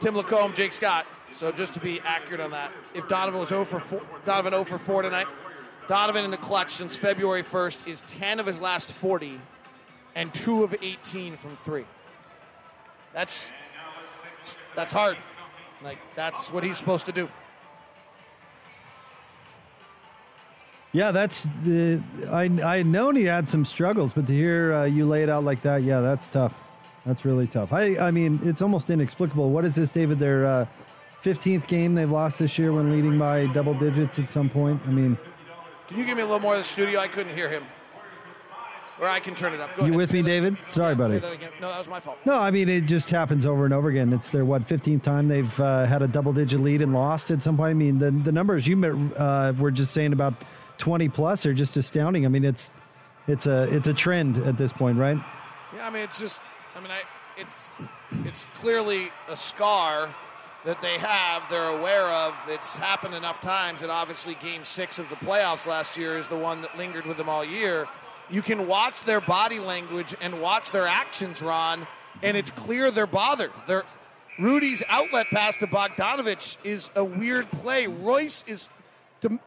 Tim LaComb, Jake Scott. So just to be accurate on that, if Donovan was 0 for 4, Donovan 0 for 4 tonight, Donovan in the clutch since February 1st is 10 of his last 40 and 2 of 18 from 3. That's that's hard. Like that's what he's supposed to do. Yeah, that's the. I I known he had some struggles, but to hear uh, you lay it out like that, yeah, that's tough. That's really tough. I I mean, it's almost inexplicable. What is this, David? Their uh, 15th game they've lost this year when leading by double digits at some point. I mean, Can you give me a little more of the studio? I couldn't hear him. Or I can turn it up. Go you ahead. with me, David? Sorry, buddy. that. No, that was my fault. No, I mean it just happens over and over again. It's their what 15th time they've uh, had a double-digit lead and lost at some point. I mean the the numbers you uh, were just saying about 20 plus are just astounding. I mean it's it's a it's a trend at this point, right? Yeah, I mean it's just I mean I it's it's clearly a scar that they have, they're aware of. It's happened enough times and obviously game 6 of the playoffs last year is the one that lingered with them all year. You can watch their body language and watch their actions, Ron, and it's clear they're bothered. They're Rudy's outlet pass to Bogdanovich is a weird play. Royce is to,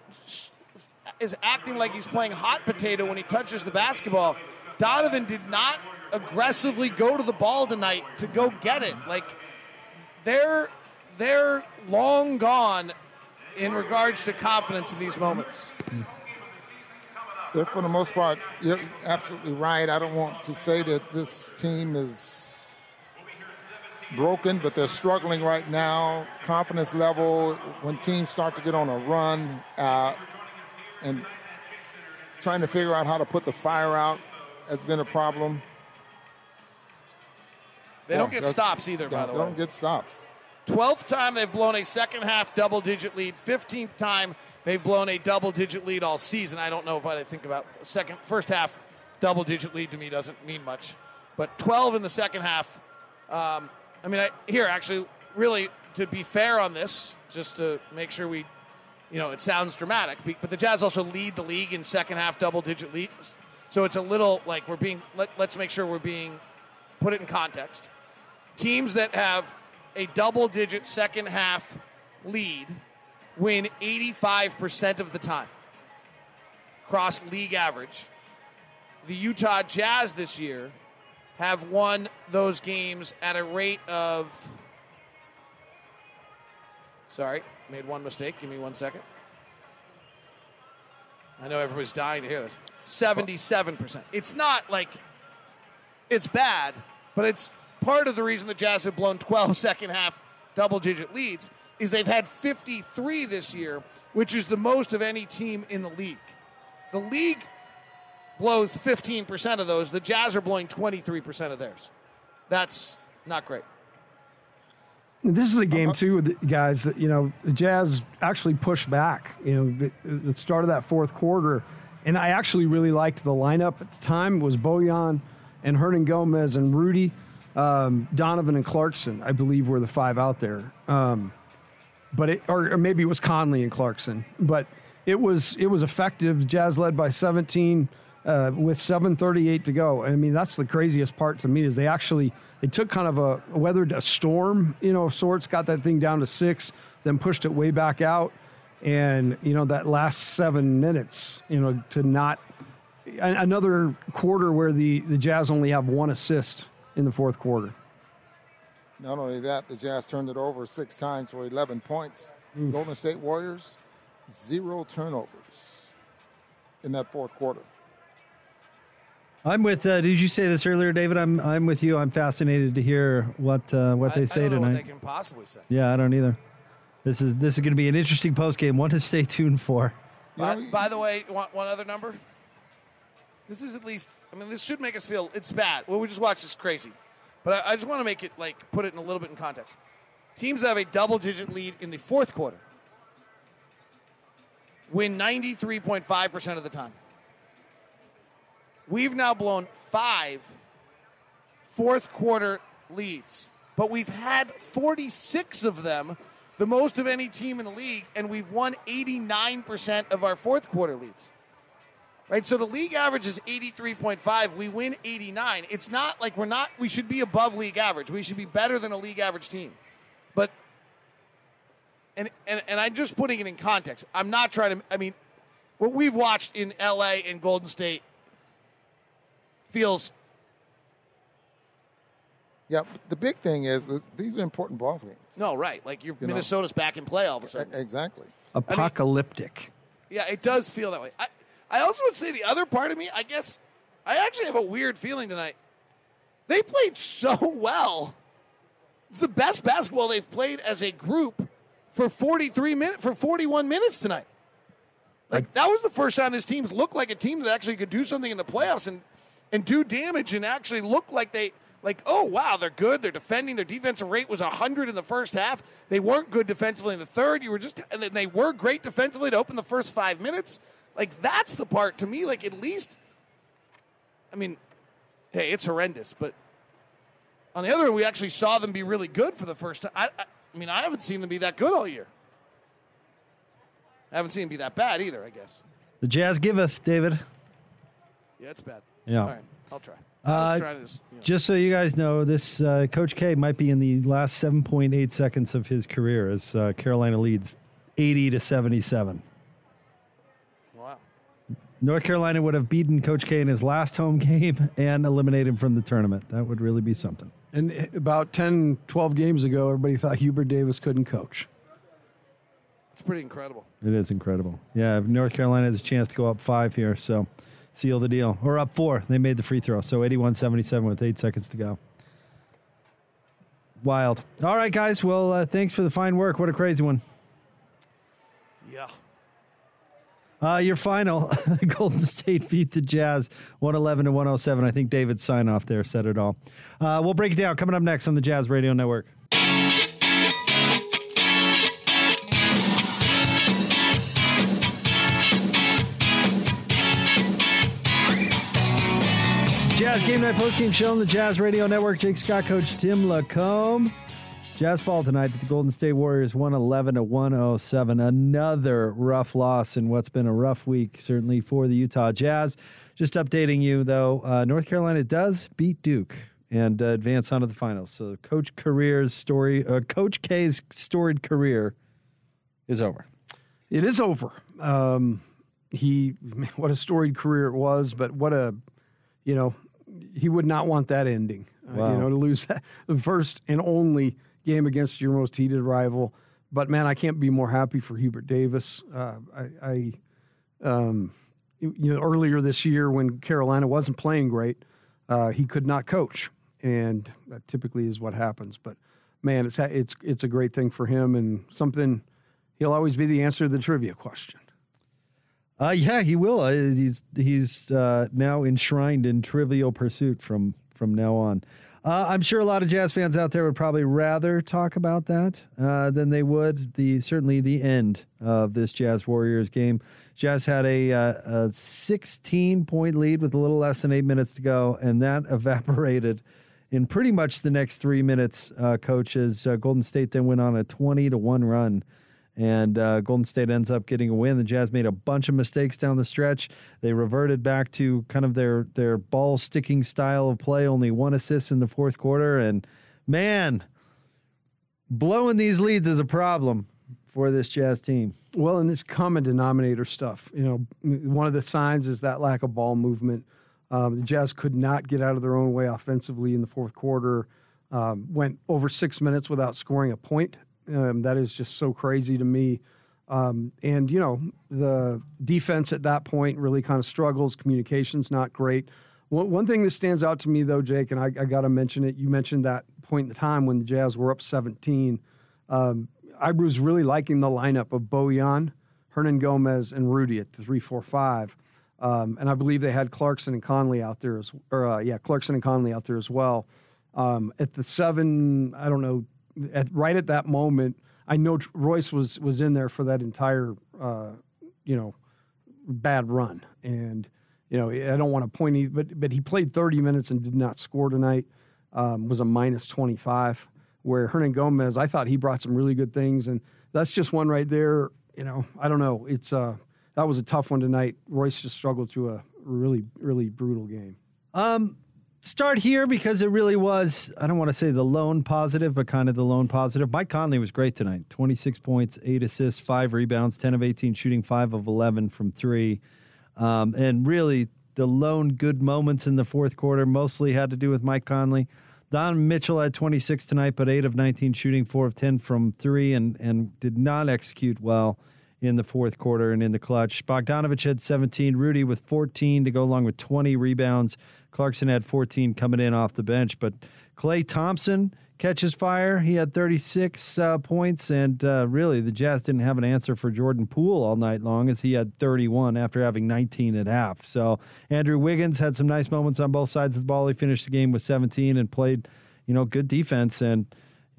is acting like he's playing hot potato when he touches the basketball. Donovan did not aggressively go to the ball tonight to go get it. Like they're they're long gone in regards to confidence in these moments. But for the most part, you're absolutely right. I don't want to say that this team is broken, but they're struggling right now. Confidence level, when teams start to get on a run uh, and trying to figure out how to put the fire out has been a problem. They don't get stops either, by the They way. don't get stops. 12th time they've blown a second half double digit lead. 15th time they've blown a double digit lead all season. I don't know if I think about second first half double digit lead to me doesn't mean much, but 12 in the second half. Um, I mean, I, here actually, really to be fair on this, just to make sure we, you know, it sounds dramatic, but the Jazz also lead the league in second half double digit leads. So it's a little like we're being. Let, let's make sure we're being put it in context. Teams that have a double digit second half lead win 85% of the time. Cross league average. The Utah Jazz this year have won those games at a rate of. Sorry, made one mistake. Give me one second. I know everybody's dying to hear this. 77%. It's not like it's bad, but it's part of the reason the Jazz have blown 12 second half double digit leads is they've had 53 this year, which is the most of any team in the league. The league blows 15% of those. The Jazz are blowing 23% of theirs. That's not great. This is a game uh-huh. too, with the guys. That you know, the Jazz actually pushed back. You know, the start of that fourth quarter, and I actually really liked the lineup at the time. it Was Bojan and Hernangomez and Rudy, um, Donovan and Clarkson. I believe were the five out there. Um, but it, or, or maybe it was Conley and Clarkson. But it was it was effective. Jazz led by 17 uh, with 7:38 to go. I mean, that's the craziest part to me is they actually they took kind of a weathered a storm, you know, of sorts, got that thing down to six, then pushed it way back out, and you know that last seven minutes, you know, to not another quarter where the the Jazz only have one assist in the fourth quarter. Not only that, the Jazz turned it over six times for 11 points. Golden State Warriors, zero turnovers in that fourth quarter. I'm with. Uh, did you say this earlier, David? I'm I'm with you. I'm fascinated to hear what uh, what I- they I say don't know tonight. what they can possibly say. Yeah, I don't either. This is this is going to be an interesting post game. One to stay tuned for. By, by the way, one, one other number. This is at least. I mean, this should make us feel it's bad. What we just watched is crazy, but I, I just want to make it like put it in a little bit in context. Teams that have a double-digit lead in the fourth quarter win ninety-three point five percent of the time. We've now blown five fourth quarter leads, but we've had 46 of them, the most of any team in the league, and we've won 89% of our fourth quarter leads. Right? So the league average is 83.5. We win 89. It's not like we're not, we should be above league average. We should be better than a league average team. But and and and I'm just putting it in context. I'm not trying to. I mean, what we've watched in L.A. and Golden State feels Yeah, the big thing is, is these are important ball games. no right. Like your You know. Minnesota's back in play all of a sudden. Exactly. Apocalyptic. Yeah, it does feel that way. I, I also would say the other part of me, I guess, I actually have a weird feeling tonight. They played so well. It's the best basketball they've played as a group for 43 minutes, for 41 minutes tonight. Like that was the first time this team's looked like a team that actually could do something in the playoffs and and do damage and actually look like they like oh wow they're good they're defending their defensive rate was 100 in the first half they weren't good defensively in the third you were just and then they were great defensively to open the first 5 minutes like that's the part to me like at least I mean hey it's horrendous but on the other hand we actually saw them be really good for the first time I, I, I mean I haven't seen them be that good all year I haven't seen them be that bad either I guess The Jazz giveth, David. yeah it's bad Yeah. all right I'll try Uh, to you know. Just so you guys know, this uh, Coach K might be in the last 7.8 seconds of his career as uh, Carolina leads 80 to 77. Wow North Carolina would have beaten Coach K in his last home game and eliminated him from the tournament. That would really be something. And about 10, 12 games ago, everybody thought Hubert Davis couldn't coach. it's pretty incredible It is incredible. Yeah, North Carolina has a chance to go up five here, so seal the deal. Or up four. They made the free throw. So 81 77 with eight seconds to go. Wild. All right, guys. Well, uh, thanks for the fine work. What a crazy one. yeah Uh, your final Golden State beat the Jazz 111 to 107. I think David's sign off there said it all. Uh, we'll break it down coming up next on the Jazz Radio Network. Jazz Game Night Postgame Show on the Jazz Radio Network. Jake Scott, Coach Tim LaComb. Jazz fall tonight to the Golden State Warriors 111 to 107. Another rough loss in what's been a rough week, certainly for the Utah Jazz. Just updating you, though, uh, North Carolina does beat Duke and uh, advance onto the finals. So Coach career's story, uh, Coach K's storied career is over. It is over. Um, he, what a storied career it was, but what a, you know, he would not want that ending. Uh, Wow. you know, to lose that, the first and only game against your most heated rival. But man, I can't be more happy for Hubert Davis. Uh, I, I um, you know, earlier this year when Carolina wasn't playing great, uh, he could not coach, and that typically is what happens. But man, it's it's it's a great thing for him and something. He'll always be the answer to the trivia question. Uh, yeah, he will. Uh, he's he's uh, now enshrined in Trivial Pursuit from from now on. Uh, I'm sure a lot of jazz fans out there would probably rather talk about that uh, than they would the certainly the end of this Jazz Warriors game. Jazz had a, uh, a 16 point lead with a little less than eight minutes to go, and that evaporated in pretty much the next three minutes. Uh, coaches uh, Golden State then went on a 20 to one run and uh, Golden State ends up getting a win. The Jazz made a bunch of mistakes down the stretch. They reverted back to kind of their their ball sticking style of play. Only one assist in the fourth quarter, and man, blowing these leads is a problem for this Jazz team. Well, and this common denominator stuff, you know, one of the signs is that lack of ball movement. Um, the Jazz could not get out of their own way offensively in the fourth quarter. Um, went over six minutes without scoring a point. Um, that is just so crazy to me. Um, and you know, the defense at that point really kind of struggles. Communication's not great. One, one thing that stands out to me, though, Jake, and I, I got to mention it. You mentioned that point in the time when the Jazz were up 17. Um, I was really liking the lineup of Bojan, Hernangomez, and Rudy at the three, four, five. Um, and I believe they had Clarkson and Conley out there as, or uh, yeah, Clarkson and Conley out there as well. Um, at the seven, I don't know, at, right at that moment, I know Royce was was in there for that entire, uh, you know, bad run. And you know, I don't want to point, e- but but he played 30 minutes and did not score tonight. Um, was a minus 25. Where Hernangomez, I thought he brought some really good things, and that's just one right there. You know, I don't know. It's uh, that was a tough one tonight. Royce just struggled through a really really brutal game. Um, start here because it really was, I don't want to say the lone positive, but kind of the lone positive. Mike Conley was great tonight 26 points, eight assists, five rebounds, 10 of 18 shooting, five of 11 from three. Um, and really, the lone good moments in the fourth quarter mostly had to do with Mike Conley. Don Mitchell had 26 tonight, but 8 of 19 shooting, 4 of 10 from 3, and, and did not execute well in the fourth quarter and in the clutch. Bogdanovich had 17, Rudy with 14 to go along with 20 rebounds. Clarkson had 14 coming in off the bench, but Klay Thompson catches fire. He had 36 uh, points, and uh, really the Jazz didn't have an answer for Jordan Poole all night long as he had 31 after having 19 at half. So Andrew Wiggins had some nice moments on both sides of the ball. He finished the game with 17 and played, you know, good defense. And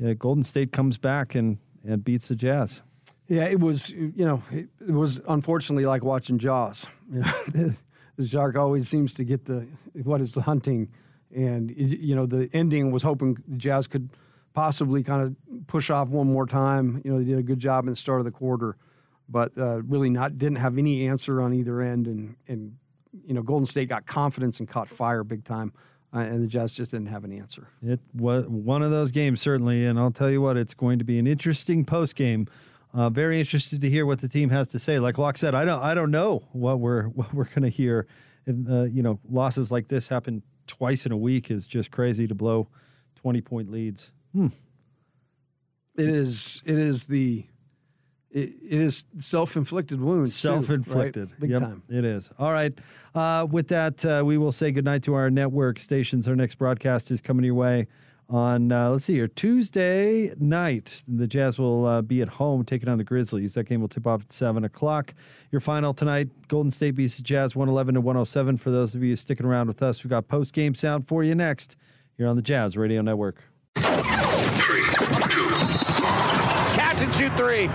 uh, Golden State comes back and and beats the Jazz. Yeah, it was you know it, was unfortunately like watching Jaws. You know, the always seems to get the what is the hunting, and you know the ending was hoping the Jazz could possibly kind of push off one more time. You know they did a good job in the start of the quarter, but uh, really not didn't have any answer on either end, and and you know Golden State got confidence and caught fire big time. Uh, and the Jazz just didn't have an answer. It was one of those games, certainly, and I'll tell you what, it's going to be an interesting post game uh, very interested to hear what the team has to say. Like Locke said, I don't I don't know what we're what we're going to hear. And, uh, you know, losses like this happen twice in a week is just crazy to blow twenty point leads. Hmm. It is. It is the. It, it is self-inflicted wounds. Self-inflicted, too, right? big yep, time. It is. All right. Uh, with that, uh, we will say goodnight to our network stations. Our next broadcast is coming your way on uh, let's see here Tuesday night. The Jazz will uh, be at home taking on the Grizzlies. That game will tip off at seven o'clock. Your final tonight: Golden State beats the Jazz one eleven to one hundred seven. For those of you sticking around with us, we've got post game sound for you next here on the Jazz Radio Network. Catch and shoot three.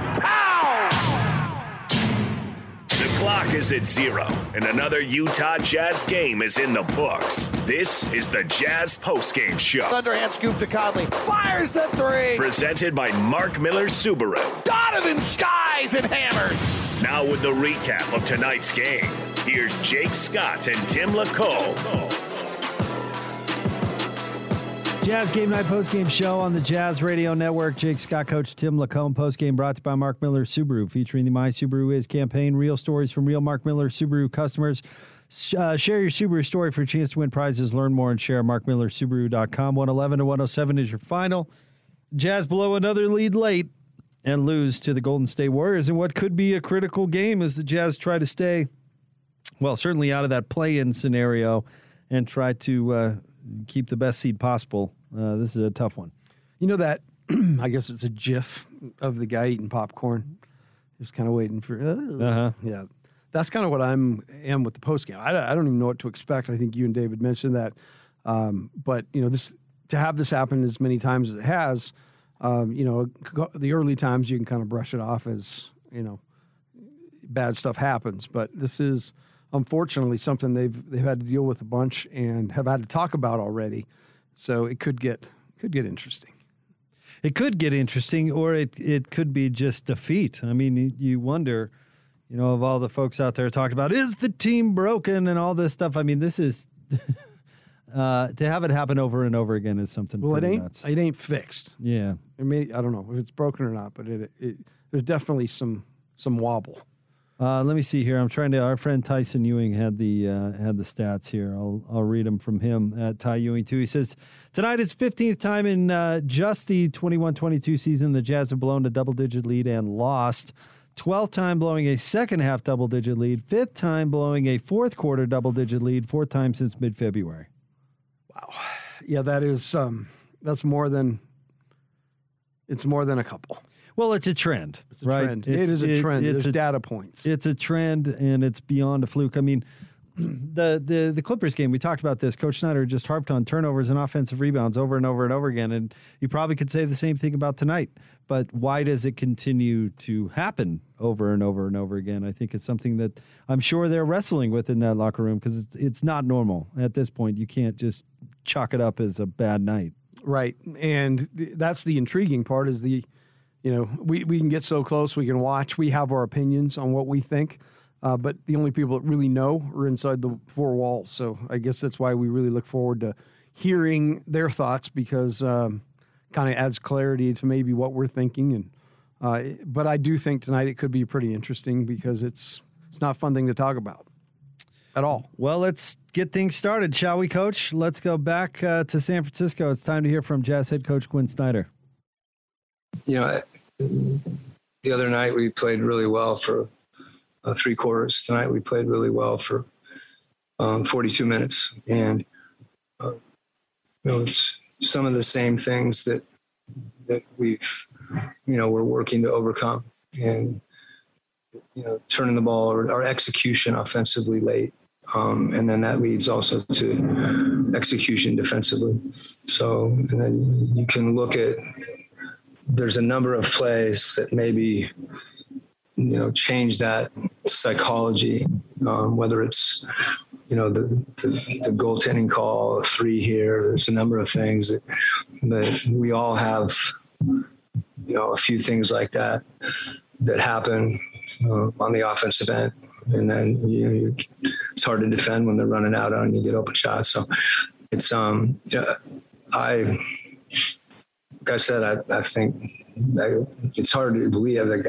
Clock is at zero, and another Utah Jazz game is in the books. This is the Jazz postgame show. Underhand scoop to Conley. Fires the three. Presented by Mark Miller Subaru. Donovan skies and hammers. Now with the recap of tonight's game, here's Jake Scott and Tim LaComb. Jazz Game Night Post Game Show on the Jazz Radio Network. Jake Scott, Coach Tim LaComb. Post game brought to you by Mark Miller Subaru, featuring the My Subaru Is campaign. Real stories from real Mark Miller Subaru customers. Uh, share your Subaru story for a chance to win prizes. Learn more and share markmillersubaru.com. 111 to 107 is your final. Jazz blow another lead late and lose to the Golden State Warriors in what could be a critical game as the Jazz try to stay, well, certainly out of that play in scenario and try to uh, keep the best seed possible uh, this is a tough one. You know that I guess it's a GIF of the guy eating popcorn, just kind of waiting for. Uh, uh-huh. Yeah, that's kind of what I'm am with the post game. I, I, don't even know what to expect. I think you and David mentioned that, um, but you know this to have this happen as many times as it has. Um, you know, the early times you can kind of brush it off as you know, bad stuff happens, but this is unfortunately something they've they've had to deal with a bunch and have had to talk about already. So it could get could get interesting. It could get interesting, or it it could be just defeat. I mean, you wonder, you know, of all the folks out there talking about is the team broken and all this stuff. I mean, this is uh, to have it happen over and over again is something. Well, it ain't nuts. it ain't fixed. Yeah, I mean, I don't know if it's broken or not, but it, it there's definitely some some wobble. Uh, let me see here. I'm trying to. Our friend Tyson Ewing had the uh, had the stats here. I'll I'll read them from him at Ty Ewing too. He says tonight is 15th time in uh, just the 21-22 season the Jazz have blown a double digit lead and lost. 12th time blowing a second half double digit lead. Fifth time blowing a fourth quarter double digit lead. Fourth time since mid February. Wow. Yeah, that is um, that's more than it's more than a couple. Well, it's a trend, it's a right? Trend. It's, it is a trend. It, it's There's a, data points. It's a trend, and it's beyond a fluke. I mean, the the the Clippers game. We talked about this. Coach Snyder just harped on turnovers and offensive rebounds over and over and over again, and you probably could say the same thing about tonight. But why does it continue to happen over and over and over again? I think it's something that I'm sure they're wrestling with in that locker room because it's it's not normal at this point. You can't just chalk it up as a bad night. Right, and that's the intriguing part. Is the you know, we, we can get so close, we can watch, we have our opinions on what we think, uh, but the only people that really know are inside the four walls. So I guess that's why we really look forward to hearing their thoughts because um, kind of adds clarity to maybe what we're thinking. And uh, but I do think tonight it could be pretty interesting because it's it's not fun thing to talk about at all. Well, let's get things started, shall we, Coach? Let's go back uh, to San Francisco. It's time to hear from Jazz head coach Quin Snyder. You know, the other night we played really well for uh, three quarters. Tonight we played really well for um, 42 minutes, and uh, you know, it's some of the same things that that we've you know we're working to overcome, and you know, turning the ball or our execution offensively late um, and then that leads also to execution defensively. So, and then you can look at there's a number of plays that maybe you know change that psychology, um, whether it's you know the, the, the goaltending call, three here. There's a number of things that, that we all have. You know, a few things like that that happen uh, on the offensive end and then you, you, it's hard to defend when they're running out on you get open shots. So it's um I like I said I, said, I think I, it's hard to believe. Like,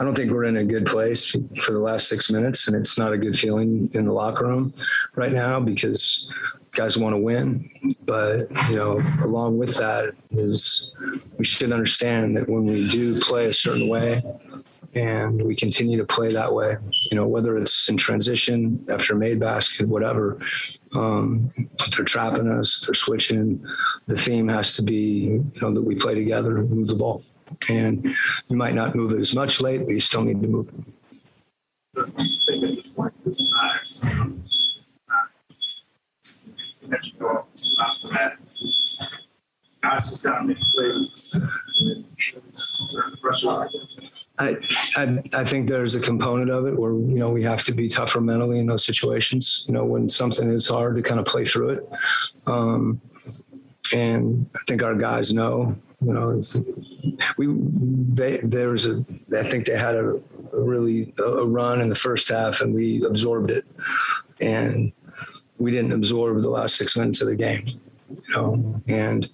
I don't think we're in a good place for the last six minutes, and it's not a good feeling in the locker room right now because guys want to win. But you know, along with that is we should understand that when we do play a certain way, and we continue to play that way. You know, whether it's in transition after made basket, whatever. Um, if they're trapping us, if they're switching, the theme has to be you know that we play together move the ball. And you might not move it as much late, but you still need to move it. Make plays. I, I, I think there's a component of it where you know we have to be tougher mentally in those situations. You know when something is hard to kind of play through it, um, and I think our guys know. You know, we they there was a I think they had a, a really a run in the first half and we absorbed it, and we didn't absorb the last six minutes of the game. You know, and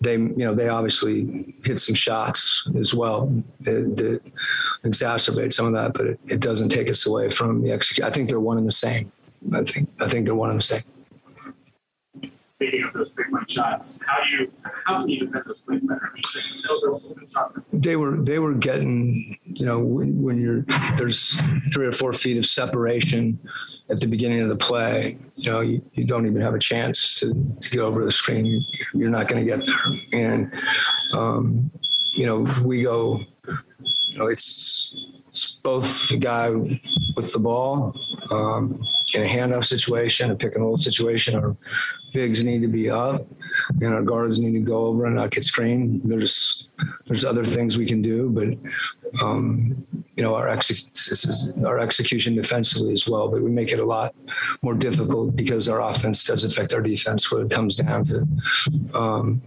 they you know they obviously hit some shots as well that, exacerbate some of that, but it, it doesn't take us away from the execution. I think they're one and the same. I think I think they're one and the same. Speaking of those big point shots, how do you how can you defend those plays better? They were they were getting you know when, when you're there's three or four feet of separation at the beginning of the play, you know, you, you don't even have a chance to, to get over the screen. You're not going to get there. And, um, you know, we go, you know, it's both the guy with the ball um, in a handoff situation, a pick and roll situation, or bigs need to be up and our guards need to go over and not get screened. There's there's other things we can do, but um, you know our our execution defensively as well. But we make it a lot more difficult because our offense does affect our defense. When it comes down to um,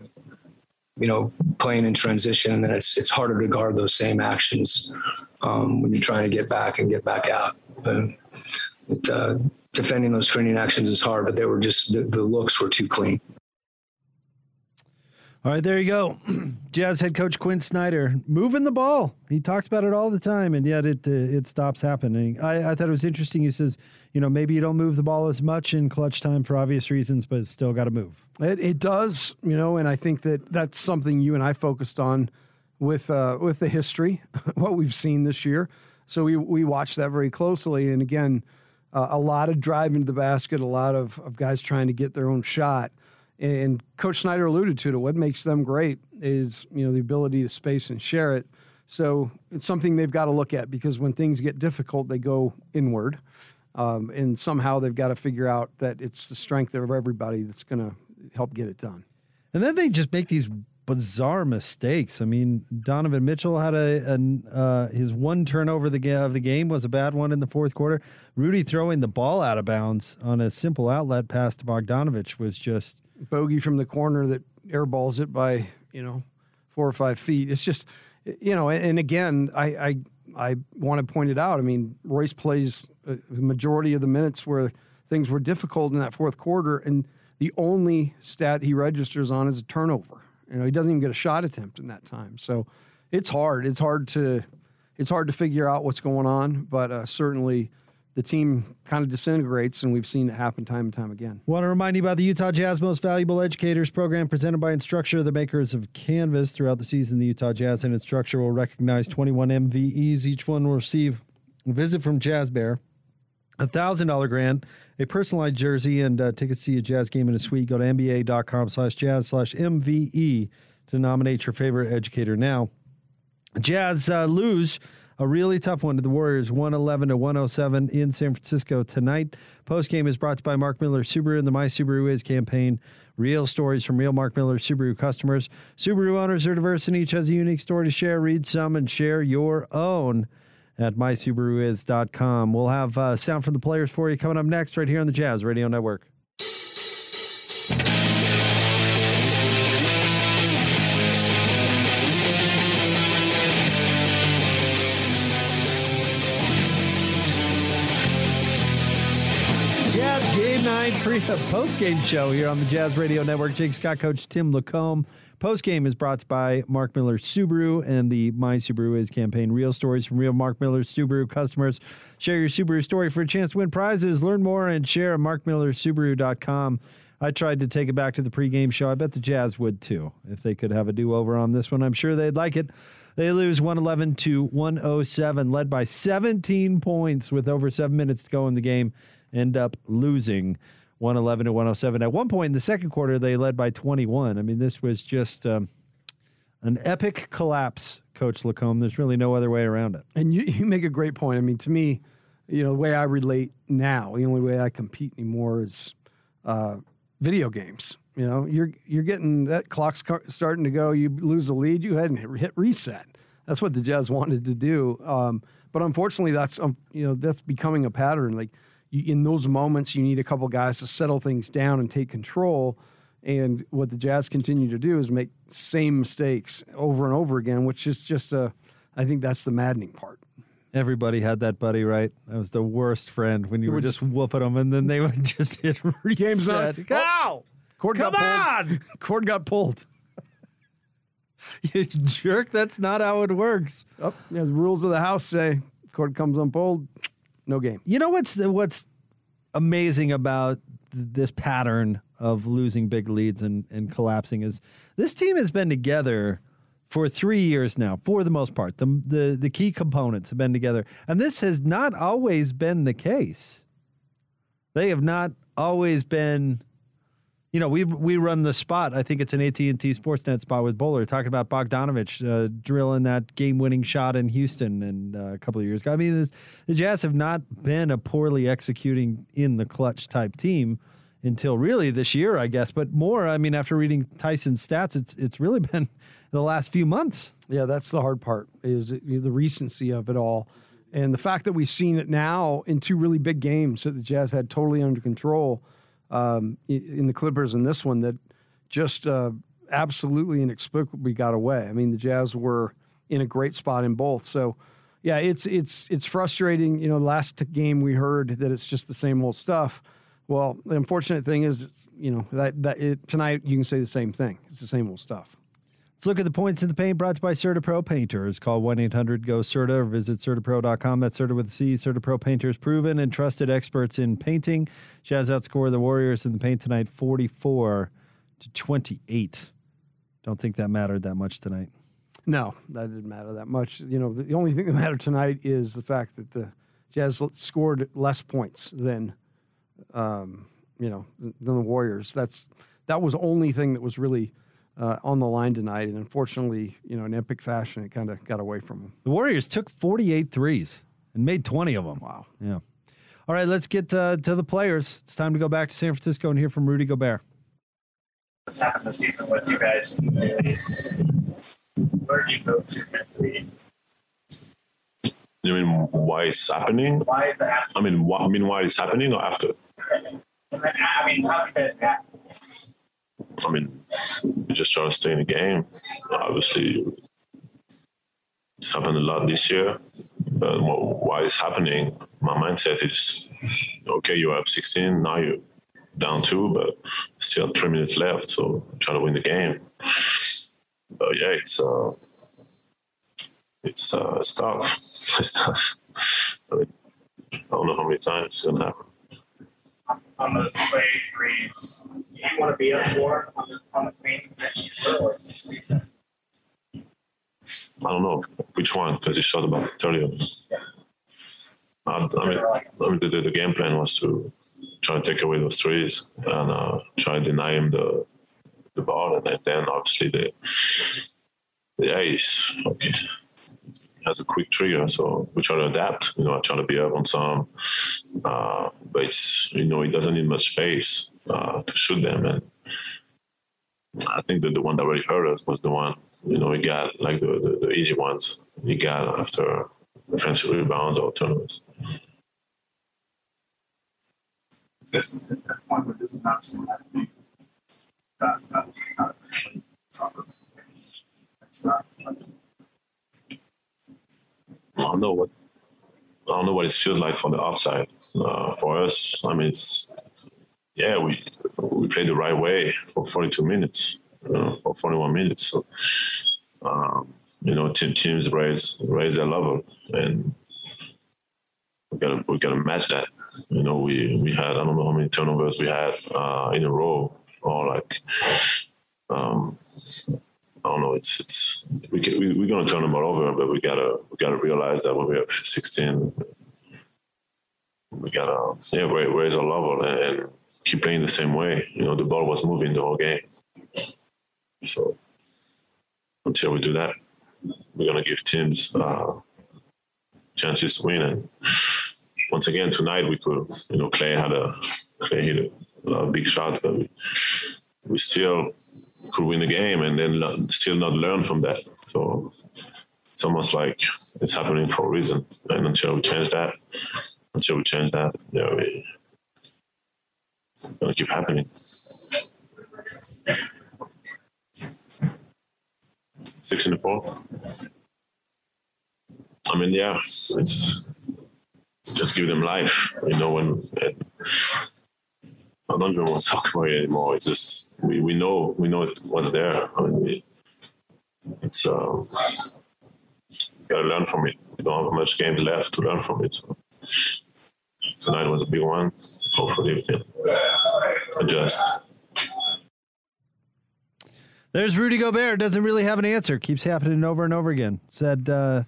you know playing in transition, and then it's it's harder to guard those same actions um, when you're trying to get back and get back out. But uh, defending those screening actions is hard, but they were just the, the looks were too clean. All right, there you go. Jazz head coach Quin Snyder moving the ball. He talks about it all the time, and yet it uh, it stops happening. I, I thought it was interesting. He says, you know, maybe you don't move the ball as much in clutch time for obvious reasons, but it's still got to move. It, it does, you know, and I think that that's something you and I focused on with uh, with the history, what we've seen this year. So we we watched that very closely, and again, uh, a lot of driving to the basket, a lot of, of guys trying to get their own shot. And Coach Snyder alluded to it. What makes them great is you know the ability to space and share it. So it's something they've got to look at because when things get difficult, they go inward, um, and somehow they've got to figure out that it's the strength of everybody that's going to help get it done. And then they just make these bizarre mistakes. I mean, Donovan Mitchell had a, a uh, his one turnover the, of the game was a bad one in the fourth quarter. Rudy throwing the ball out of bounds on a simple outlet pass to Bogdanovich was just bogey from the corner that airballs it by you know four or five feet. It's just you know, and again, I I, I want to point it out. I mean, Royce plays a majority of the minutes where things were difficult in that fourth quarter, and the only stat he registers on is a turnover. You know, he doesn't even get a shot attempt in that time. So it's hard. It's hard to it's hard to figure out what's going on, but uh, certainly the team kind of disintegrates, and we've seen it happen time and time again. Want to remind you about the Utah Jazz Most Valuable Educators program presented by Instructure, the makers of Canvas. Throughout the season, the Utah Jazz and Instructure will recognize 21 MVEs. Each one will receive a visit from Jazz Bear, a $1,000 grant, a personalized jersey, and uh, tickets to a Jazz game in a suite. Go to NBA.com slash Jazz slash MVE to nominate your favorite educator now. Jazz uh, lose a really tough one to the Warriors, 111 to 107 in San Francisco tonight. Post game is brought to you by Mark Miller Subaru and the My Subaru Is campaign. Real stories from real Mark Miller Subaru customers. Subaru owners are diverse and each has a unique story to share. Read some and share your own at mysubaruis.com. We'll have uh, sound from the players for you coming up next right here on the Jazz Radio Network. Jazz Game Night pre post game show here on the Jazz Radio Network. Jake Scott coach Tim LaComb. Post game is brought to by Mark Miller Subaru and the My Subaru Is campaign. Real stories from real Mark Miller Subaru customers. Share your Subaru story for a chance to win prizes. Learn more and share at markmillersubaru.com. I tried to take it back to the pregame show. I bet the Jazz would too if they could have a do over on this one. I'm sure they'd like it. They lose 111 to 107, led by 17 points with over seven minutes to go in the game. End up losing 111 to 107. At one point in the second quarter, they led by 21. I mean, this was just um, an epic collapse, Coach LaComb. There's really no other way around it. And you, you make a great point. I mean, to me, you know, the way I relate now, the only way I compete anymore is uh, video games. You know, you're you're getting that clock's starting to go. You lose the lead, you hit, hit reset. That's what the Jazz wanted to do. Um, but unfortunately, that's um, you know that's becoming a pattern. Like you, in those moments, you need a couple guys to settle things down and take control. And what the Jazz continue to do is make same mistakes over and over again, which is just a. I think that's the maddening part. Everybody had that buddy, right? That was the worst friend when you were just whooping them, and then they would just hit reset. Game's not- Ow! Cord Come got pulled. on! Cord got pulled. You jerk! That's not how it works. Oh, yeah, the rules of the house say cord comes unpulled, no game. You know what's what's amazing about this pattern of losing big leads and, and collapsing is this team has been together for three years now, for the most part. The, the the key components have been together, and this has not always been the case. They have not always been. You know, we we run the spot. I think it's an AT and T Sportsnet spot with Bowler talking about Bogdanovich uh, drilling that game-winning shot in Houston and uh, a couple of years ago. I mean, this, the Jazz have not been a poorly executing in the clutch type team until really this year, I guess. But more, I mean, after reading Tyson's stats, it's it's really been the last few months. Yeah, that's the hard part is the recency of it all, and the fact that we've seen it now in two really big games that the Jazz had totally under control um, in the Clippers and this one that just uh, absolutely inexplicably got away. I mean, the Jazz were in a great spot in both. So, yeah, it's it's it's frustrating. You know, last game we heard that it's just the same old stuff. Well, the unfortunate thing is, it's, you know, that that it, tonight you can say the same thing. It's the same old stuff. Let's look at the points in the paint brought to you by Certa Pro Painters. Call 1 800 GO CERTA or visit CertaPro.com. That's Certa with a C. Certa Pro Painters, proven and trusted experts in painting. Jazz outscore the Warriors in the paint tonight 44 to 28. Don't think that mattered that much tonight. No, that didn't matter that much. You know, the, the only thing that mattered tonight is the fact that the Jazz scored less points than, um, you know, than the Warriors. That's that was the only thing that was really uh, on the line tonight. And unfortunately, you know, in epic fashion, it kind of got away from them. The Warriors took 48 threes and made 20 of them. Wow. Yeah. All right, let's get uh, to the players. It's time to go back to San Francisco and hear from Rudy Gobert. What's happened this season with you guys? Where do you go to mentally? You mean why it's happening? Why is that I mean, wh- I mean why it's happening or after? happening? And then, I mean, how do you guys act? I mean, you just trying to stay in the game. Obviously, it's happened a lot this year. But wh- why it's happening? My mindset is okay. You're up 16 now. you're down two, but still three minutes left, so trying to win the game. But yeah, it's uh, it's uh, it's tough. It's tough. I, mean, I don't know how many times it's gonna happen. On those play threes, do you want to be up more on the, on the screen? Or I don't know which one because he shot about thirty of them. I, I mean, I mean the, the, the game plan was to try to take away those threes and uh, try to deny him the the ball, and then- then obviously the the ace. Okay. Has a quick trigger, so we try to adapt. You know, I try to be up on some, uh, but it's you know, he doesn't need much space uh, to shoot them, and I think that the one that really hurt us was the one, you know, he got like the, the, the easy ones he got after defensive rebounds or turnovers. this one this is not cinematic thing? That's not just not. It's not. I don't know what I don't know what it feels like from the outside. Uh, for us, I mean, it's yeah, we we played the right way for 42 minutes, for 41 minutes. So, um, you know, team, teams raise raise their level, and we gotta we gotta match that. You know, we we had I don't know how many turnovers we had uh, in a row, or like. Um, don't know. It's it's we can, we we're gonna turn them all over, but we gotta we gotta realize that when we're 16, we gotta yeah raise our level and, and keep playing the same way. You know, the ball was moving the whole game. So until we do that, we're gonna give teams uh, chances to win. And once again tonight, we could you know Klay had a Klay hit a, a big shot, but we, we still could win the game and then still not learn from that. So it's almost like it's happening for a reason. And until we change that, until we change that, yeah, we gonna keep happening. Six in the fourth. I mean, yeah, it's just give them life. You know, when and I don't even want to talk about it anymore. It's just we, we know we know it what's there. I mean, we, it's um, gotta learn from it. We don't have much games left to learn from it. So tonight was a big one. Hopefully we can adjust. There's Rudy Gobert. Doesn't really have an answer. Keeps happening over and over again. Said uh,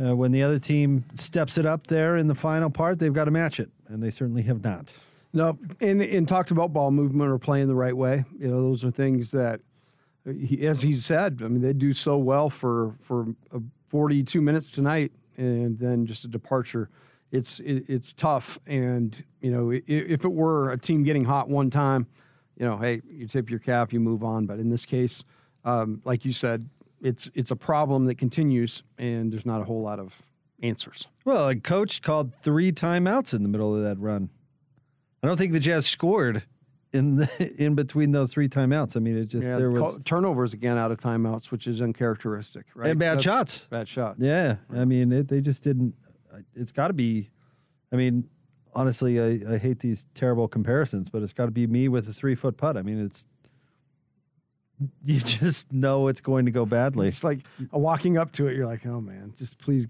uh, when the other team steps it up there in the final part, they've got to match it, and they certainly have not. No, and and talked about ball movement or playing the right way. You know, those are things that, he, as he said, I mean, they do so well for for uh, 42 minutes tonight, and then just a departure. It's it, it's tough, and you know, if it were a team getting hot one time, you know, hey, you tip your cap, you move on. But in this case, um, like you said, it's it's a problem that continues, and there's not a whole lot of answers. Well, a coach called three timeouts in the middle of that run. I don't think the Jazz scored in the, in between those three timeouts. I mean, it just Yeah, there was turnovers again out of timeouts, which is uncharacteristic, right? And bad That's- shots. Bad shots. yeah. I mean, it, they just didn't. It's got to be. I mean, honestly, I, I hate these terrible comparisons, but it's got to be me with a three foot putt. I mean, it's you just know it's going to go badly. It's like walking up to it, you're like, oh man, just please,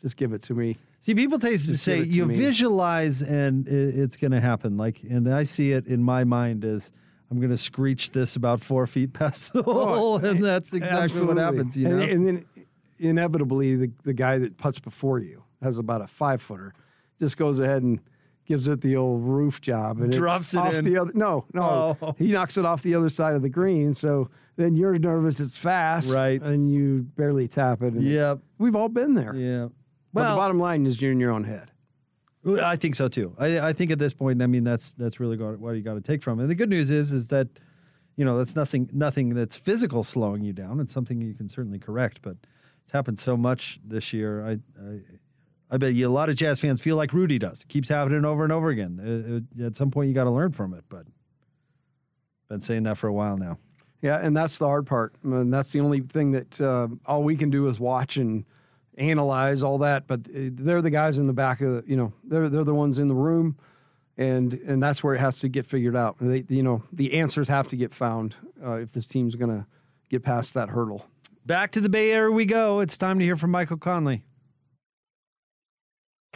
just give it to me. See, people taste Just say to you me. visualize and it, it's going to happen. Like, and I see it in my mind as I'm going to screech this about four feet past the oh, hole, and eh, that's exactly what Oh, happens. You know, and, and then inevitably, the, the guy that puts before you has about a five footer, just goes ahead and gives it the old roof job and Drops it off in. The other, no, no, Oh. he knocks it off the other side of the green. So then you're nervous. It's fast, Right. And you barely tap it. and Yep. we've all been there. yeah. But Well, the bottom line is you're in your own head. I think so too. I, I think at this point, I mean, that's that's really got, what you got to take from it. And the good news is, is that you know that's nothing nothing that's physical slowing you down. It's something you can certainly correct. But it's happened so much this year. I I, I bet you a lot of Jazz fans feel like Rudy does. It keeps happening over and over again. Uh, uh, at some point, you got to learn from it. But been saying that for a while now. Yeah, and that's the hard part. And that's the only thing that uh, all we can do is watch and analyze all that. But uh, they're the guys in the back of, you know, they're they're the ones in the room. and and that's where it has to get figured out. They, you know, the answers have to get found uh, if this team's going to get past that hurdle. Back to the Bay Area we go. It's time to hear from Michael Conley.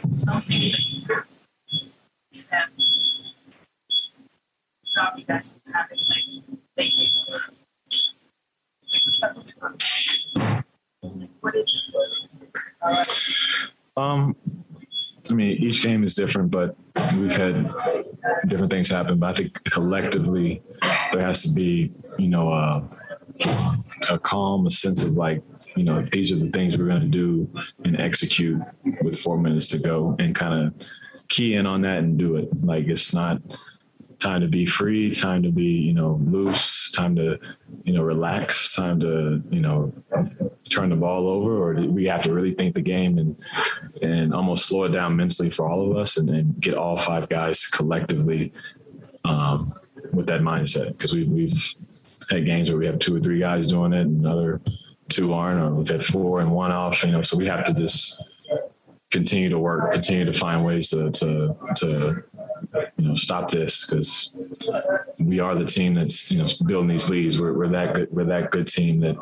Stop you guys from having like thinking Um, I mean, each game is different, but we've had different things happen. But I think collectively, there has to be, you know, uh, a calm, a sense of like, you know, these are the things we're going to do and execute with four minutes to go, and kind of key in on that and do it. Like it's not time to be free, time to be, you know, loose, time to, you know, relax, time to, you know, turn the ball over, or we have to really think the game and and almost slow it down mentally for all of us and, and get all five guys collectively um, with that mindset? Because we, we've had games where we have two or three guys doing it and another two aren't, or we've had four and one off, you know, so we have to just continue to work, continue to find ways to to to you know stop this because we are the team that's you know building these leads. We're, we're that good. We're that good team that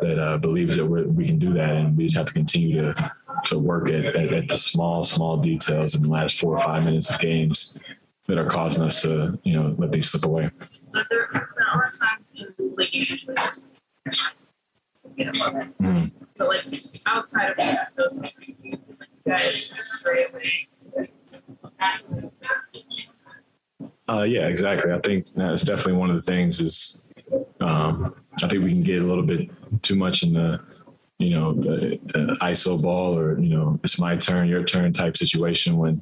that uh, believes that we we can do that, and we just have to continue to to work at, at, at the small small details in the last four or five minutes of games that are causing us to you know let these slip away. But there, there are times in like usually you know, Mm. but like outside of that, those like you guys just straight away. Uh, yeah, exactly. I think that's definitely one of the things is um, I think we can get a little bit too much in the you know the, ISO ball or you know it's my turn, your turn type situation when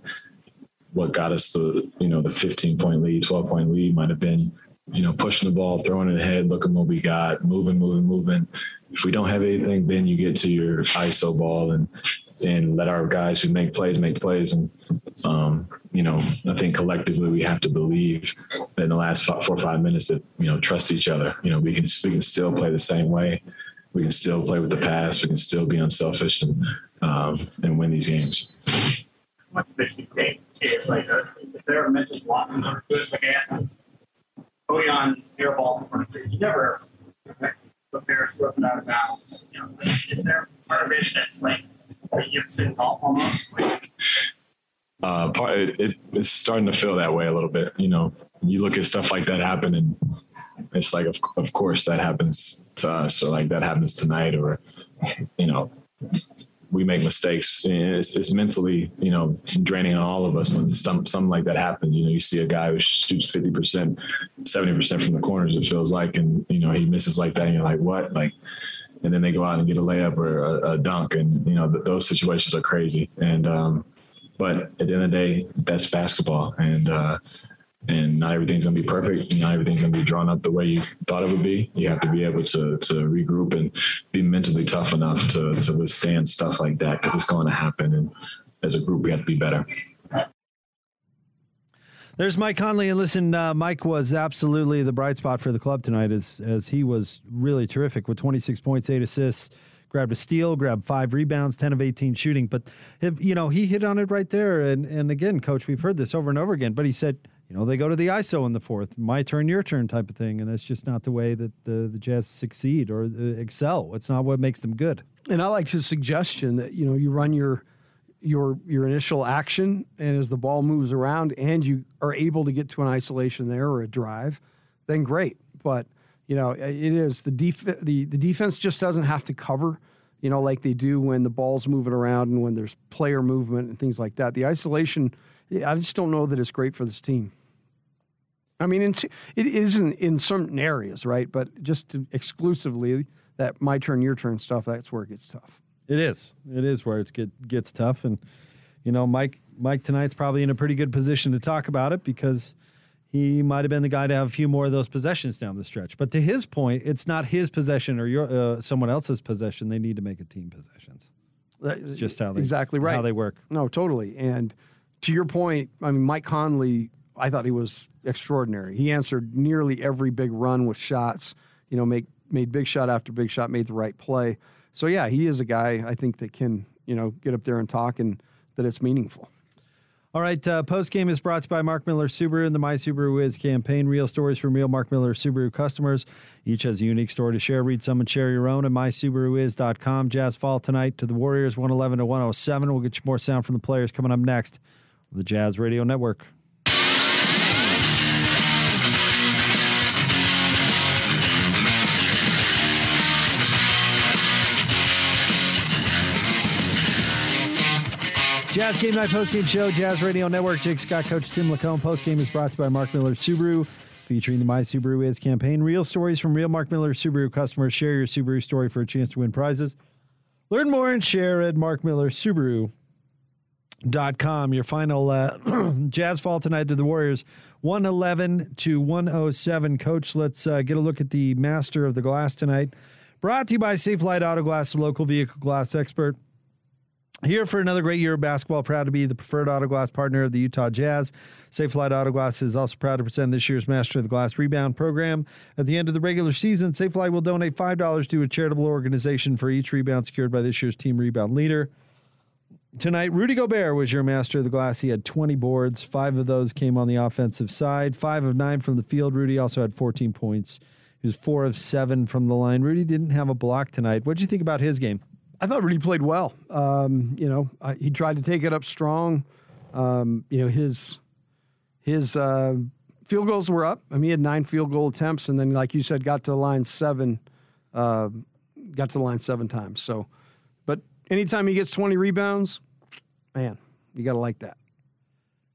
what got us the you know the 15 point lead, 12 point lead might have been you know pushing the ball, throwing it ahead, looking what we got, moving, moving, moving. If we don't have anything, then you get to your ISO ball and and let our guys who make plays make plays. And um, you know, I think collectively we have to believe in the last four or five minutes that you know trust each other. You know, we can we can still play the same way. We can still play with the pass. We can still be unselfish and um, and win these games. Is there a mental block like I asked, on air balls in front of you? You never prepare out of bounds. You know, is there motivation that's like golf almost? Like, uh, part it, it's starting to feel that way a little bit. You know, you look at stuff like that happen, and it's like, of, of course, that happens to us, or like that happens tonight, or you know, we make mistakes. It's, it's mentally, you know, draining on all of us when some, something like that happens. You know, you see a guy who shoots fifty percent, seventy percent from the corners. It feels like, and you know, he misses like that, and you're like, what, like. And then they go out and get a layup or a, a dunk, and you know th- those situations are crazy. And um, but at the end of the day, that's basketball, and uh, and not everything's gonna be perfect. Not everything's gonna be drawn up the way you thought it would be. You have to be able to to regroup and be mentally tough enough to to withstand stuff like that because it's going to happen. And as a group, we have to be better. There's Mike Conley, and listen, uh, Mike was absolutely the bright spot for the club tonight, as as he was really terrific with 26 points, eight assists, grabbed a steal, grabbed five rebounds, 10 of 18 shooting. But you know, he hit on it right there. And and again, coach, we've heard this over and over again. But he said, you know, they go to the ISO in the fourth, my turn, your turn type of thing, and that's just not the way that the the Jazz succeed or uh, excel. It's not what makes them good. And I like his suggestion that you know you run your your your initial action, and as the ball moves around, and you are able to get to an isolation there or a drive, then great. But you know it is the def- the the defense just doesn't have to cover, you know, like they do when the ball's moving around and when there's player movement and things like that. The isolation, I just don't know that it's great for this team. I mean, it isn't in certain areas, right? But just exclusively that my turn, your turn stuff, that's where it gets tough. It is. It is where it get, gets tough, and you know, Mike Mike tonight's probably in a pretty good position to talk about it because he might have been the guy to have a few more of those possessions down the stretch. But to his point, it's not his possession or your uh, someone else's possession. They need to make it team possessions. It's just how they exactly right how they work. No, totally. And to your point, I mean, Mike Conley, I thought he was extraordinary. He answered nearly every big run with shots. You know, make made big shot after big shot, made the right play. So yeah, he is a guy I think that can you know get up there and talk and that it's meaningful. All right, uh, post game is brought to you by Mark Miller Subaru and the My Subaru Is campaign. Real stories from real Mark Miller Subaru customers. Each has a unique story to share. Read some and share your own at mysubaruis.com. Jazz fall tonight to the Warriors, 111 to 107. We'll get you more sound from the players coming up next. The Jazz Radio Network. Jazz Game Night Post Game Show, Jazz Radio Network. Jake Scott, Coach Tim LaComb. Post Game is brought to you by Mark Miller Subaru, featuring the My Subaru Is campaign. Real stories from real Mark Miller Subaru customers. Share your Subaru story for a chance to win prizes. Learn more and share at markmillersubaru.com. Your final uh, Jazz fall tonight to the Warriors, 111 to 107. Coach, let's uh, get a look at the master of the glass tonight. Brought to you by Safelite Auto Glass, the local vehicle glass expert. Here for another great year of basketball. Proud to be the preferred auto glass partner of the Utah Jazz. Safelite Auto Glass is also proud to present this year's Master of the Glass Rebound program. At the end of the regular season, Safelite will donate $5 to a charitable organization for each rebound secured by this year's team rebound leader. Tonight, Rudy Gobert was your Master of the Glass. He had 20 boards. Five of those came on the offensive side, five of nine from the field. Rudy also had 14 points. He was four of seven from the line. Rudy didn't have a block tonight. What did you think about his game? I thought Rudy played well. Um, you know, I, he tried to take it up strong. Um, you know, his his uh, field goals were up. I mean, he had nine field goal attempts, and then, like you said, got to the line seven. Uh, got to the line seven times. So, but anytime he gets twenty rebounds, man, you got to like that.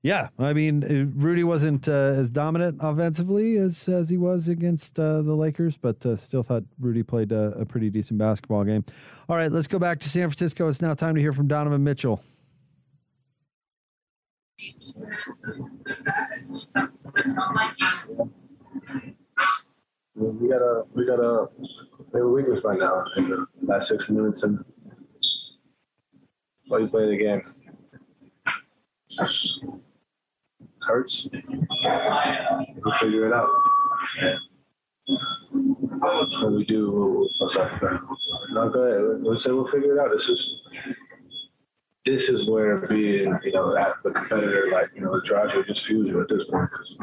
Yeah, I mean, uh, Rudy wasn't uh, as dominant offensively as as he was against uh, the Lakers, but uh, still thought Rudy played a, a, pretty decent basketball game. All right, let's go back to San Francisco. It's now time to hear from Donovan Mitchell. We got a we got a we have a weakness right now in the last six minutes and why you play the game. Hurts. We'll figure it out. When we do, I'm sorry. No, go ahead. We'll say we'll figure it out. This is this is where being, you know, at the competitor, like, you know, it drives you, just fuels you at this point. Because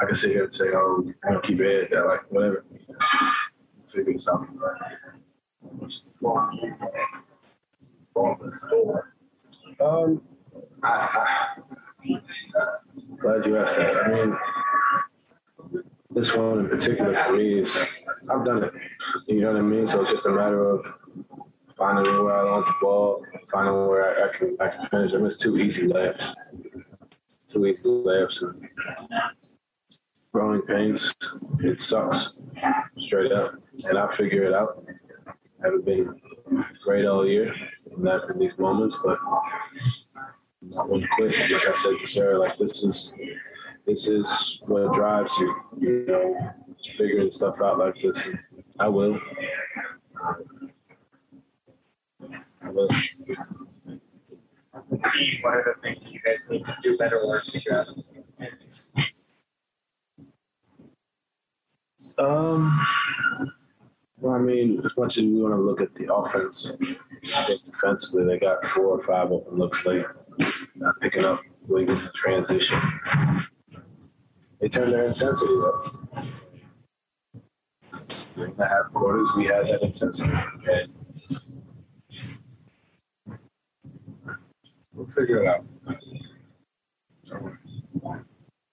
I can sit here and say, oh, you know, keep your head like, whatever. Figure this out. Um, I, I, glad you asked that. I mean, this one in particular for me is I've done it. You know what I mean? So it's just a matter of finding where I want the ball, finding where I, I can I can finish. I missed two easy layups, two easy layups, and growing pains. It sucks, straight up, and I figure it out. I haven't been great all year in that in these moments, but not one quit. Like I said to Sarah, like this is this is what drives you. You know, figuring stuff out like this. And I will. I will. What are the things you guys need to do better or figure out? Um. Well, I mean, as much as we want to look at the offense, I think defensively they got four or five open looks late, not picking up when you to transition. They turned their intensity up. During the half quarters, we had that intensity. And we'll figure it out.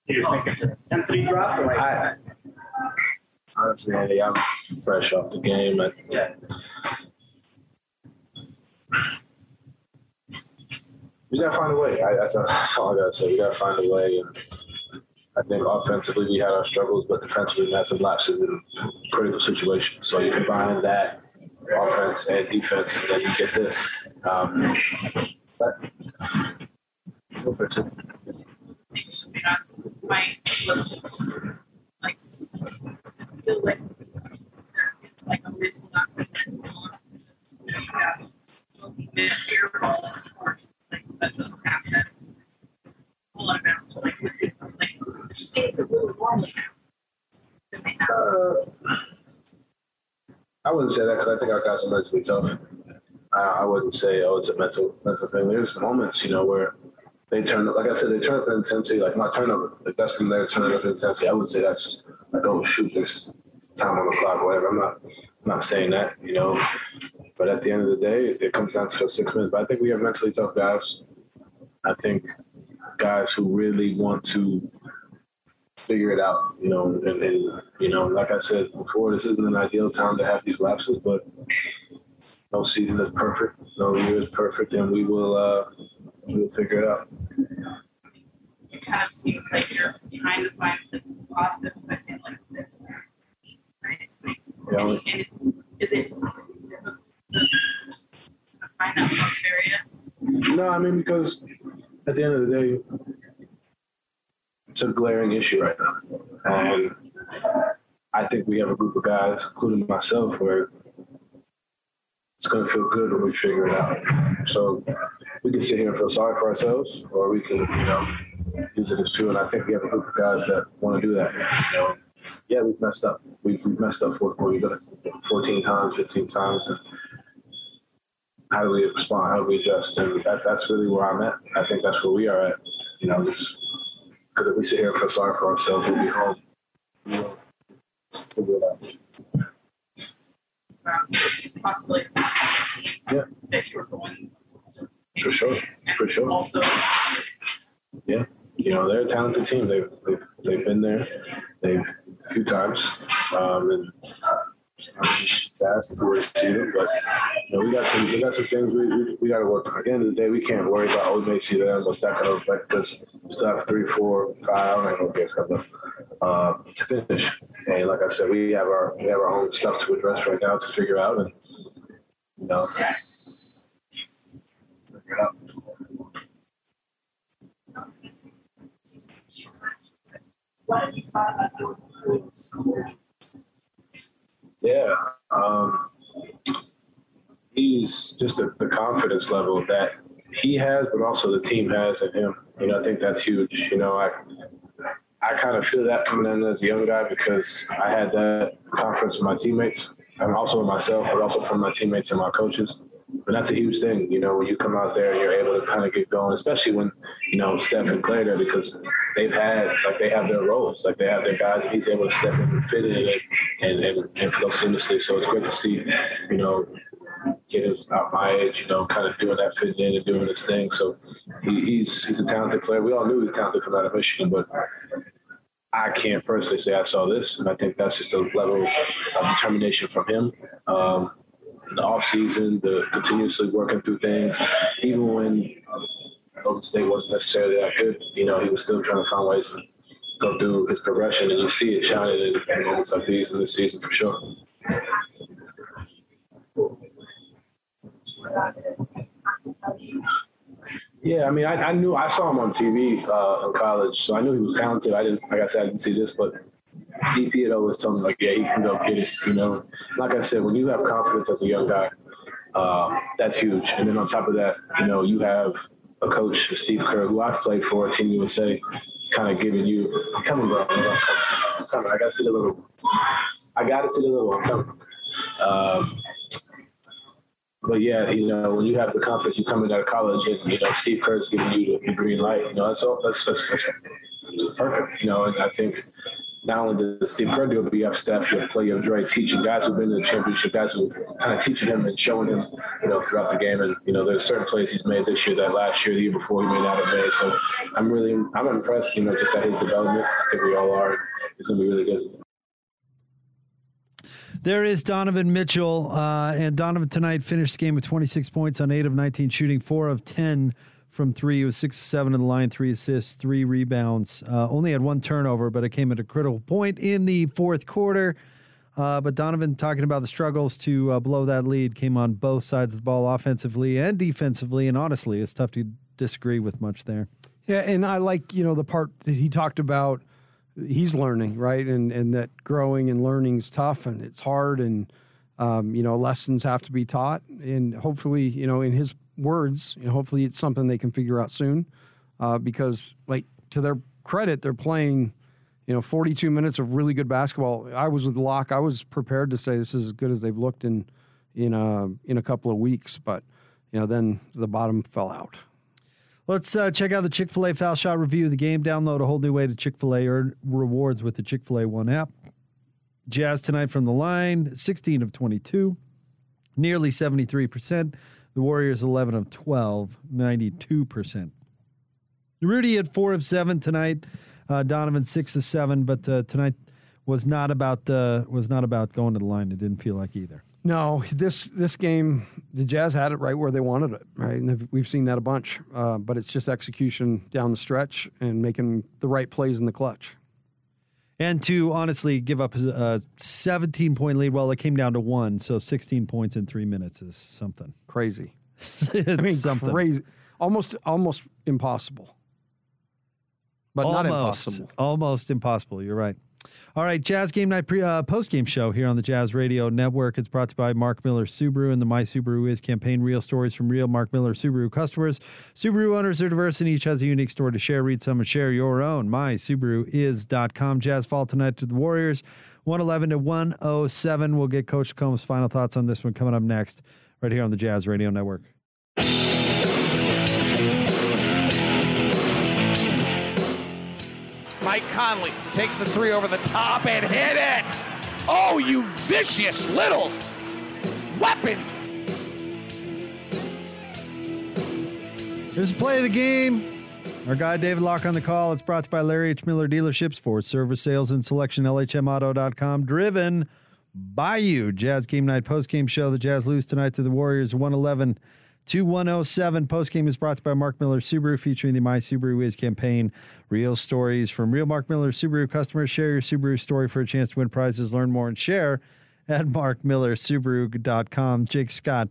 Do you think it's an intensity drop or like? I, honestly, Andy, I'm fresh off the game. And, Yeah. We gotta find a way. I, that's, that's all I gotta say. We gotta find a way. And I think offensively we had our struggles, but defensively we had some lapses in critical situations. So you combine that offense and defense, and then you get this. Um, but like like like. You know, you have looking at your ball or like that doesn't happen. A lot of bounce like this is like just things that really normally happen. That they have. Uh, I wouldn't say that because I think our guys are mentally tough. I, I wouldn't say, oh, it's a mental mental thing. There's moments, you know, where they turn up. Like I said, they turn up in intensity. Like my turnover, like that's from their turn up in intensity, I would say that's like oh shoot, there's time on the clock, whatever. I'm not I'm not saying that, you know. But at the end of the day, it comes down to six minutes. But I think we have mentally tough guys. I think guys who really want to figure it out, you know, and, and you know, like I said before, this isn't an ideal time to have these lapses, but no season is perfect, no year is perfect, and we will uh, we will figure it out. It kind of seems like you're trying to find the positives by saying like this is right. Like, Yeah, and, and is it difficult to find that area? No, I mean because at the end of the day, it's a glaring issue right now, and I think we have a group of guys, including myself, where it's going to feel good when we figure it out. So we can sit here and feel sorry for ourselves, or we can, you know, use it as fuel. And I think we have a group of guys that want to do that. You know, yeah, we've messed up. We've, we've messed up fourth quarter. We've done it 14 times, 15 times, and how do we respond? How do we adjust? And that, that's really where I'm at. I think that's where we are at. You know, just because if we sit here and feel sorry for ourselves, we'll be home. Figure it out. Um, possibly Yeah. that you were going For sure. For sure. also Yeah. You know, they're a talented team. They've, they've, they've been there. They've a few times. Um, and it's asked were to see them, but you know, we got some we got some things we, we, we got to work on. At the end of the day, we can't worry about oh we may see them. What's that going to affect? Because we still have three, four, five. I don't know games coming to finish. And like I said, we have our we have our own stuff to address right now to figure out, and you know, have you thought about doing with school? Yeah. Um, he's just the, the confidence level that he has, but also the team has in him. You know, I think that's huge. You know, I I kind of feel that coming in as a young guy because I had that confidence with my teammates and also myself, but also from my teammates and my coaches. And that's a huge thing, you know, when you come out there and you're able to kind of get going, especially when, you know, Steph and Klay there because they've had, like, they have their roles. Like, they have their guys and he's able to step in and fit in and, and, and, flow seamlessly. So it's great to see, you know, kids out my age, you know, kind of doing that, fitting in and doing his thing. So he, he's he's a talented player. We all knew he was talented coming out of Michigan, but I can't personally say I saw this, and I think that's just a level of determination from him. Um, the off season, the continuously working through things, even when Golden State wasn't necessarily that good, you know, he was still trying to find ways to go through his progression, and you see it shining in, moments like these in this season for sure. Yeah, I mean, I, I knew I saw him on TV uh, in college, so I knew he was talented. I didn't, like I said, I didn't see this, but DP had always told me like, yeah, he can go get it. You know, like I said, when you have confidence as a young guy, uh, that's huge. And then on top of that, you know, you have a coach, Steve Kerr, who I've played for, a Team USA, kind of giving you, I'm coming, bro. I'm coming. Coming. I got to see the little, I got to see the little, I'm coming. Um, but yeah, you know, when you have the confidence, you come out of college, and you know Steve Kerr's giving you the, the green light. You know, that's all. That's, that's, that's perfect. You know, and I think not only does Steve Kerr do it, but you have Steph, you have Klay, you Dre teaching guys who've been in the championship, guys who kind of teaching him and showing him, you know, throughout the game. And you know, there's certain plays he's made this year that last year, the year before, he may not have made. So I'm really, I'm impressed. You know, just at his development. I think we all are. It's going to be really good. There is Donovan Mitchell, uh, and Donovan tonight finished the game with 26 points on 8 of 19 shooting, 4 of 10 from 3. He was 6 7 in the line, 3 assists, 3 rebounds. Uh, only had one turnover, but it came at a critical point in the fourth quarter. Uh, but Donovan talking about the struggles to uh, blow that lead came on both sides of the ball, offensively and defensively. And honestly, it's tough to disagree with much there. Yeah, and I like you know the part that he talked about. He's learning, right, and and that growing and learning is tough and it's hard, and um, you know lessons have to be taught, and hopefully, you know, in his words, hopefully it's something they can figure out soon, uh, because like to their credit, they're playing, you know, 42 minutes of really good basketball. I was with Locke. I was prepared to say this is as good as they've looked in in a in a couple of weeks, but you know, then the bottom fell out. Let's uh, check out the Chick fil A foul shot review of the game. Download a whole new way to Chick fil A earn rewards with the Chick fil A One app. Jazz tonight from the line 16 of 22, nearly 73%. The Warriors 11 of 12, 92%. Rudy had 4 of 7 tonight. Uh, Donovan 6 of 7, but uh, tonight was not about uh, was not about going to the line. It didn't feel like either. No, this this game, the Jazz had it right where they wanted it, right? And we've seen that a bunch. Uh, but it's just execution down the stretch and making the right plays in the clutch. And to honestly give up a uh, 17 point lead, well, it came down to one. So 16 points in three minutes is something. Crazy. it's I mean, something. crazy, almost almost impossible, but not almost, impossible. Almost impossible. You're right. All right, Jazz Game Night pre, uh, post game show here on the Jazz Radio Network. It's brought to you by Mark Miller Subaru and the My Subaru Is campaign. Real stories from real Mark Miller Subaru customers. Subaru owners are diverse and each has a unique story to share. Read some and share your own. MySubaruIs.com. Jazz fall tonight to the Warriors, 111 to 107. We'll get Coach Combs' final thoughts on this one coming up next, right here on the Jazz Radio Network. Mike Conley takes the three over the top and hit it. Oh, you vicious little weapon. Here's play of the game. Our guy David Locke on the call. It's brought to you by Larry H. Miller Dealerships for service sales and selection. LHMauto.com. Driven by you. Jazz Game Night post game show. The Jazz lose tonight to the Warriors 111 to 107. Post game is brought to you by Mark Miller Subaru, featuring the My Subaru Is campaign. Real stories from real Mark Miller Subaru customers. Share your Subaru story for a chance to win prizes. Learn more and share at markmillersubaru.com. Jake Scott.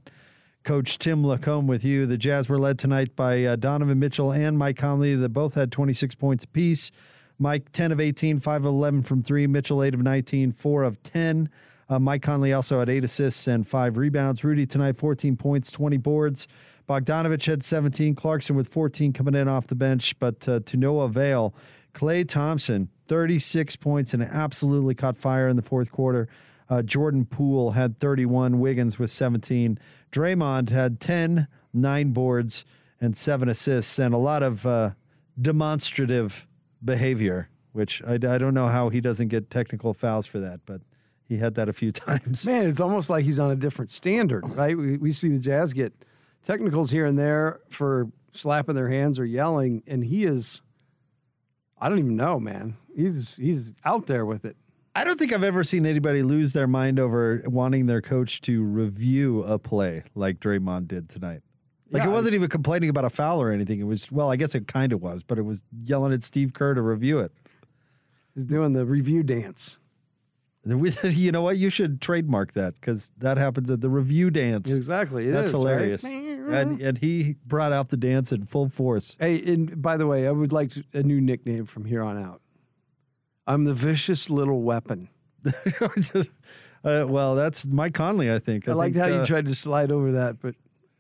Coach Tim LaComb with you. The Jazz were led tonight by uh, Donovan Mitchell and Mike Conley. They both had 26 points apiece. Mike 10 of 18, 5 of 11 from three. Mitchell 8 of 19, 4 of 10. Uh, Mike Conley also had eight assists and five rebounds. Rudy tonight 14 points, 20 boards. Bogdanovic had 17. Clarkson with 14 coming in off the bench, but uh, to no avail. Klay Thompson 36 points and absolutely caught fire in the fourth quarter. Uh, Jordan Poole had 31. Wiggins with 17. Draymond had 10, nine boards, and seven assists, and a lot of uh, demonstrative behavior, which I, I don't know how he doesn't get technical fouls for that, but he had that a few times. Man, it's almost like he's on a different standard, right? We, we see the Jazz get technicals here and there for slapping their hands or yelling, and he is, I don't even know, man. He's he's out there with it. I don't think I've ever seen anybody lose their mind over wanting their coach to review a play like Draymond did tonight. Like Yeah. it wasn't even complaining about a foul or anything. It was well, I guess it kind of was, but it was yelling at Steve Kerr to review it. He's doing the review dance. You know what? You should trademark that because that happens at the review dance. Exactly. it That's is, right? hilarious. And and he brought out the dance in full force. Hey, and by the way, I would like to- a new nickname from here on out. I'm the vicious little weapon. Just- uh, well, that's Mike Conley, I think. I, liked think, how uh, you tried to slide over that, but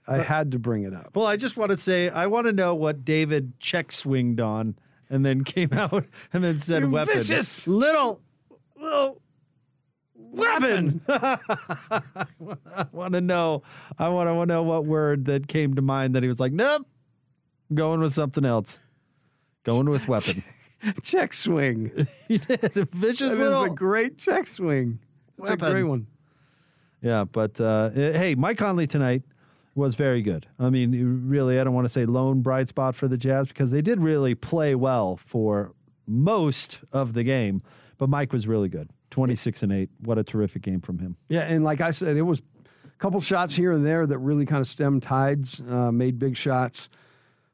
I had to bring it up. Well, I just want to say I want to know what David check swinged on and then came out and then said You weapon. vicious little little weapon. I want to know. I want to know what word that came to mind that he was like, nope, I'm going with something else. Going with weapon. check swing. he did a vicious That is little a great check swing. A Weapon. great one. Yeah, but uh, hey, Mike Conley tonight was very good. I mean, really, I don't want to say lone bright spot for the Jazz because they did really play well for most of the game, but Mike was really good. 26 and 8. What a terrific game from him. Yeah, and like I said, it was a couple shots here and there that really kind of stemmed tides, uh, made big shots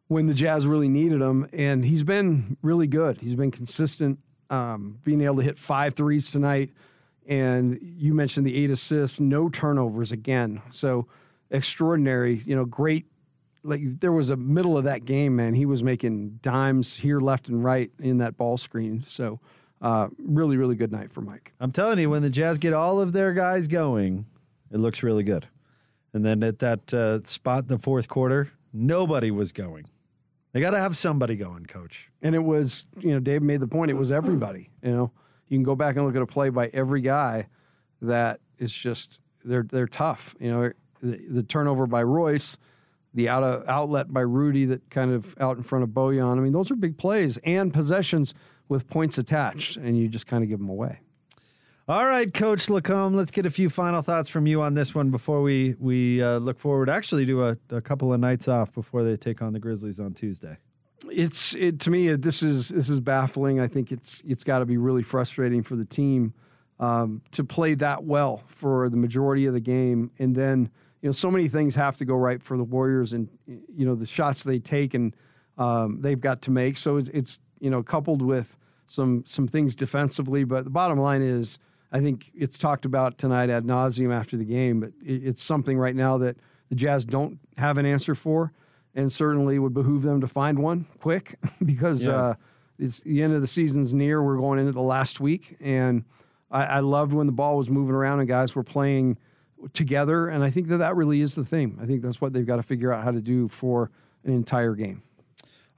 when the Jazz really needed him. And he's been really good. He's been consistent, um, being able to hit five threes tonight. And you mentioned the eight assists, no turnovers again. So extraordinary, you know, great. Like there was a middle of that game, man. He was making dimes here, left, and right in that ball screen. So uh, really, really good night for Mike. I'm telling you, when the Jazz get all of their guys going, it looks really good. And then at that uh, spot in the fourth quarter, nobody was going. They got to have somebody going, coach. And it was, you know, Dave made the point. It was everybody. You know, you can go back and look at a play by every guy that is just they're they're tough. You know, the, the turnover by Royce, the out of, outlet by Rudy that kind of out in front of Bojan. I mean, those are big plays and possessions with points attached, and you just kind of give them away. All right, Coach LaComb, let's get a few final thoughts from you on this one before we we uh, look forward actually to a, a couple of nights off before they take on the Grizzlies on Tuesday. It's it to me. This is this is baffling. I think it's it's got to be really frustrating for the team um, to play that well for the majority of the game, and then you know so many things have to go right for the Warriors, and you know the shots they take and um, they've got to make. So it's, it's you know coupled with some some things defensively, but the bottom line is I think it's talked about tonight ad nauseum after the game, but it's something right now that the Jazz don't have an answer for, and certainly would behoove them to find one quick because yeah. uh, it's the end of the season's near. We're going into the last week, and I, I loved when the ball was moving around and guys were playing together, and I think that that really is the thing. I think that's what they've got to figure out how to do for an entire game.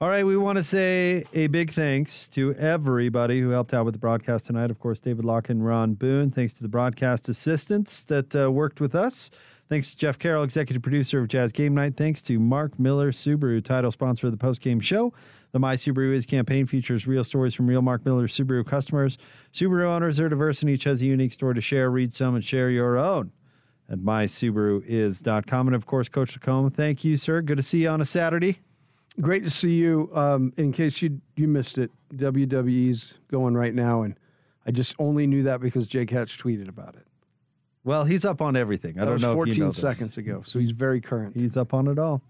All right, we want to say a big thanks to everybody who helped out with the broadcast tonight. Of course, David Locke and Ron Boone. Thanks to the broadcast assistants that uh, worked with us. Thanks to Jeff Carroll, executive producer of Jazz Game Night. Thanks to Mark Miller Subaru, title sponsor of the post game show. The My Subaru Is campaign features real stories from real Mark Miller Subaru customers. Subaru owners are diverse and each has a unique story to share. Read some and share your own at mysubaruis.com. And of course, Coach LaComb, thank you, sir. Good to see you on a Saturday. Great to see you. Um, in case you you missed it, WWE's going right now, and I just only knew that because Jake Hatch tweeted about it. Well, he's up on everything. I that don't know 14 if you know seconds ago, so he's very current. He's up on it all.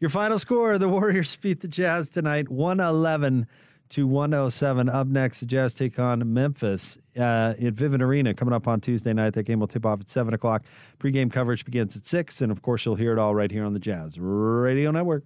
Your final score: the Warriors beat the Jazz tonight, one eleven to 107. Up next, the Jazz take on Memphis uh, at Vivint Arena coming up on Tuesday night. That game will tip off at 7 o'clock. Pre-game coverage begins at 6, and of course, you'll hear it all right here on the Jazz Radio Network.